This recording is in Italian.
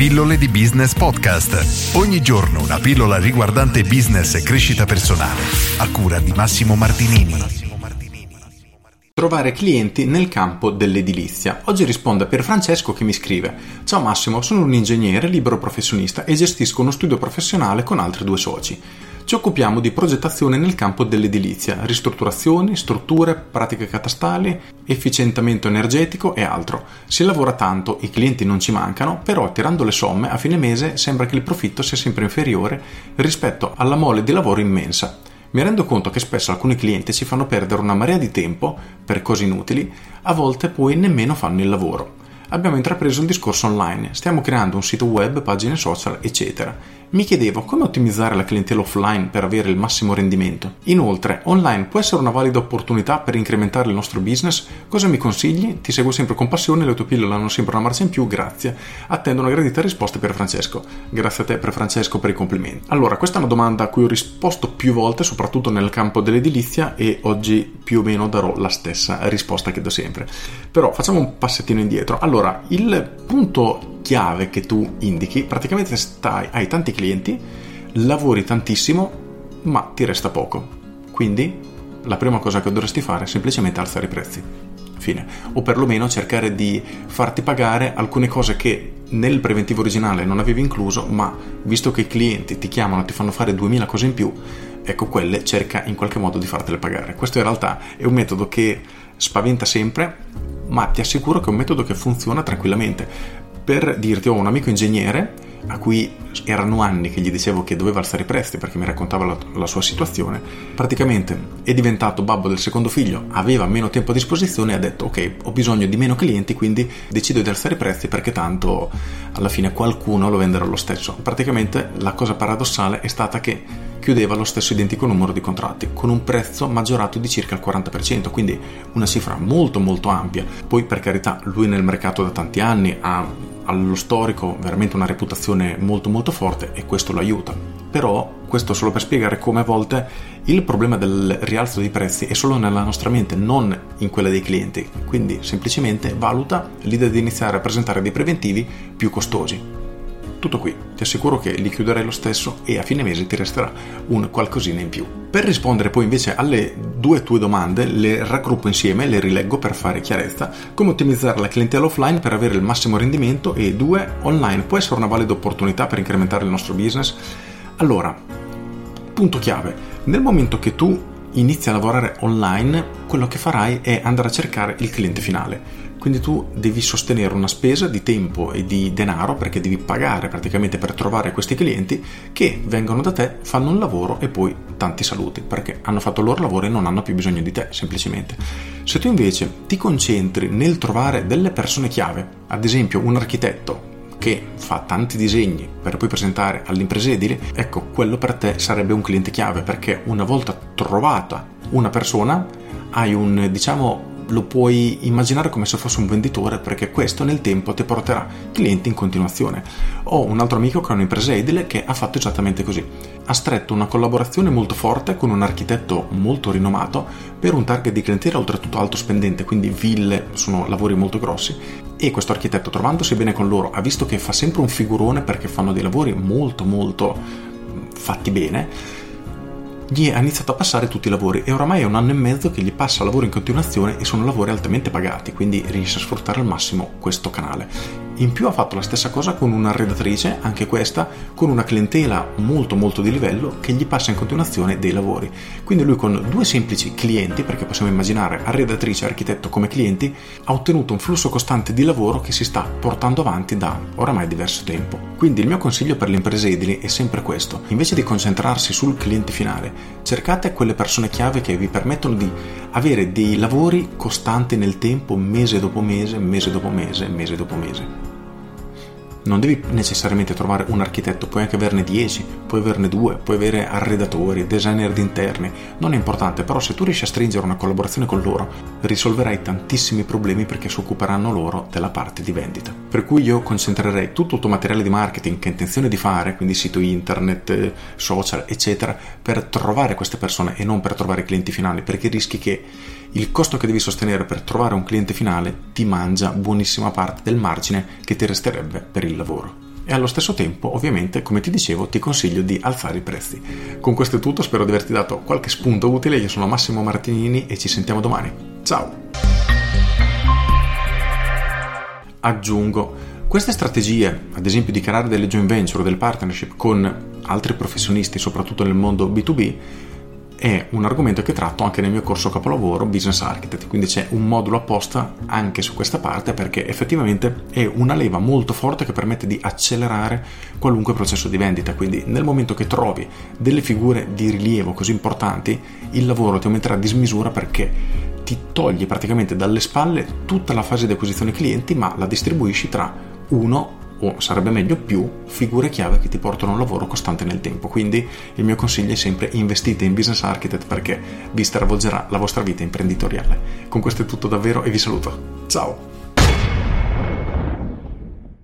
Pillole di Business Podcast. Ogni giorno una pillola riguardante business e crescita personale. A cura di Massimo Martinini. Trovare clienti nel campo dell'edilizia. Oggi risponde per Francesco che mi scrive: Ciao Massimo, sono un ingegnere libero professionista e gestisco uno studio professionale con altri due soci. Ci occupiamo di progettazione nel campo dell'edilizia, ristrutturazioni, strutture, pratiche catastali, efficientamento energetico e altro. Si lavora tanto, i clienti non ci mancano, però tirando le somme a fine mese sembra che il profitto sia sempre inferiore rispetto alla mole di lavoro immensa. Mi rendo conto che spesso alcuni clienti ci fanno perdere una marea di tempo per cose inutili, a volte poi nemmeno fanno il lavoro. Abbiamo intrapreso il discorso online, stiamo creando un sito web, pagine social, eccetera mi chiedevo come ottimizzare la clientela offline per avere il massimo rendimento. Inoltre, online può essere una valida opportunità per incrementare il nostro business? Cosa mi consigli? Ti seguo sempre con passione, le tue pillole hanno sempre una marcia in più, grazie. Attendo una gradita risposta per Francesco. Grazie a te per Francesco per i complimenti. Allora, questa è una domanda a cui ho risposto più volte, soprattutto nel campo dell'edilizia e oggi più o meno darò la stessa risposta che do sempre. Però facciamo un passettino indietro. Allora, il punto chiave che tu indichi, praticamente stai, hai tanti clienti, lavori tantissimo, ma ti resta poco. Quindi la prima cosa che dovresti fare è semplicemente alzare i prezzi. Fine. O perlomeno cercare di farti pagare alcune cose che nel preventivo originale non avevi incluso, ma visto che i clienti ti chiamano ti fanno fare 2000 cose in più, ecco quelle cerca in qualche modo di fartele pagare. Questo in realtà è un metodo che spaventa sempre, ma ti assicuro che è un metodo che funziona tranquillamente per dirti ho un amico ingegnere a cui erano anni che gli dicevo che doveva alzare i prezzi perché mi raccontava la, la, sua situazione, praticamente è diventato babbo del secondo figlio, aveva meno tempo a disposizione e ha detto ok ho bisogno di meno clienti quindi decido di alzare i prezzi perché tanto alla fine qualcuno lo venderà lo stesso. Praticamente la cosa paradossale è stata che chiudeva lo stesso identico numero di contratti con un prezzo maggiorato di circa il 40%, quindi una cifra molto molto ampia. Poi per carità lui nel mercato da tanti anni ha allo storico veramente una reputazione molto molto forte e questo lo aiuta. Però questo solo per spiegare come a volte il problema del rialzo dei prezzi è solo nella nostra mente, non in quella dei clienti. Quindi semplicemente valuta l'idea di iniziare a presentare dei preventivi più costosi tutto qui, ti assicuro che li chiuderai lo stesso e a fine mese ti resterà un qualcosina in più. Per rispondere poi invece alle due tue domande, le raggruppo insieme, le rileggo per fare chiarezza, come ottimizzare la clientela offline per avere il massimo rendimento? E due, online può essere una valida opportunità per incrementare il nostro business? Allora, punto chiave, nel momento che tu inizi a lavorare online, quello che farai è andare a cercare il cliente finale quindi tu devi sostenere una spesa di tempo e di denaro perché devi pagare praticamente per trovare questi clienti che vengono da te, fanno un lavoro e poi tanti saluti perché hanno fatto il loro lavoro e non hanno più bisogno di te semplicemente. Se tu invece ti concentri nel trovare delle persone chiave, ad esempio un architetto che fa tanti disegni per poi presentare all'impresa edile, ecco, quello per te sarebbe un cliente chiave perché una volta trovata una persona hai un diciamo lo puoi immaginare come se fosse un venditore perché questo nel tempo ti porterà clienti in continuazione. Ho un altro amico che ha un'impresa edile che ha fatto esattamente così. Ha stretto una collaborazione molto forte con un architetto molto rinomato per un target di clientela oltretutto alto spendente, quindi ville, sono lavori molto grossi e questo architetto trovandosi bene con loro ha visto che fa sempre un figurone perché fanno dei lavori molto molto fatti bene gli ha iniziato a passare tutti i lavori e oramai è un anno e mezzo che gli passa lavoro in continuazione e sono lavori altamente pagati, quindi riesce a sfruttare al massimo questo canale. In più ha fatto la stessa cosa con una redattrice, anche questa, con una clientela molto molto di livello che gli passa in continuazione dei lavori. Quindi lui con due semplici clienti, perché possiamo immaginare redattrice e architetto come clienti, ha ottenuto un flusso costante di lavoro che si sta portando avanti da oramai diverso tempo. Quindi il mio consiglio per le imprese edili è sempre questo, invece di concentrarsi sul cliente finale, cercate quelle persone chiave che vi permettono di avere dei lavori costanti nel tempo, mese dopo mese, mese dopo mese, mese dopo mese. Non devi necessariamente trovare un architetto, puoi anche averne 10, puoi averne due, puoi avere arredatori, designer di interni, non è importante, però se tu riesci a stringere una collaborazione con loro, risolverai tantissimi problemi perché si occuperanno loro della parte di vendita. Per cui io concentrerei tutto il tuo materiale di marketing che hai intenzione di fare, quindi sito internet, social, eccetera, per trovare queste persone e non per trovare clienti finali, perché rischi che il costo che devi sostenere per trovare un cliente finale ti mangia buonissima parte del margine che ti resterebbe per il lavoro. e allo stesso tempo ovviamente come ti dicevo ti consiglio di alzare i prezzi. Con questo è tutto, spero di averti dato qualche spunto utile, io sono Massimo Martinini e ci sentiamo domani. Ciao! Aggiungo queste strategie, ad esempio di creare delle joint venture o del partnership con altri professionisti, soprattutto nel mondo B2B, è un argomento che tratto anche nel mio corso capolavoro Business Architect, quindi c'è un modulo apposta anche su questa parte perché effettivamente è una leva molto forte che permette di accelerare qualunque processo di vendita, quindi nel momento che trovi delle figure di rilievo così importanti, il lavoro ti aumenterà di smisura perché ti togli praticamente dalle spalle tutta la fase di acquisizione clienti, ma la distribuisci tra uno o sarebbe meglio più figure chiave che ti portano a un lavoro costante nel tempo. Quindi il mio consiglio è sempre investite in business architect perché vi stravolgerà la vostra vita imprenditoriale. Con questo è tutto davvero e vi saluto. Ciao!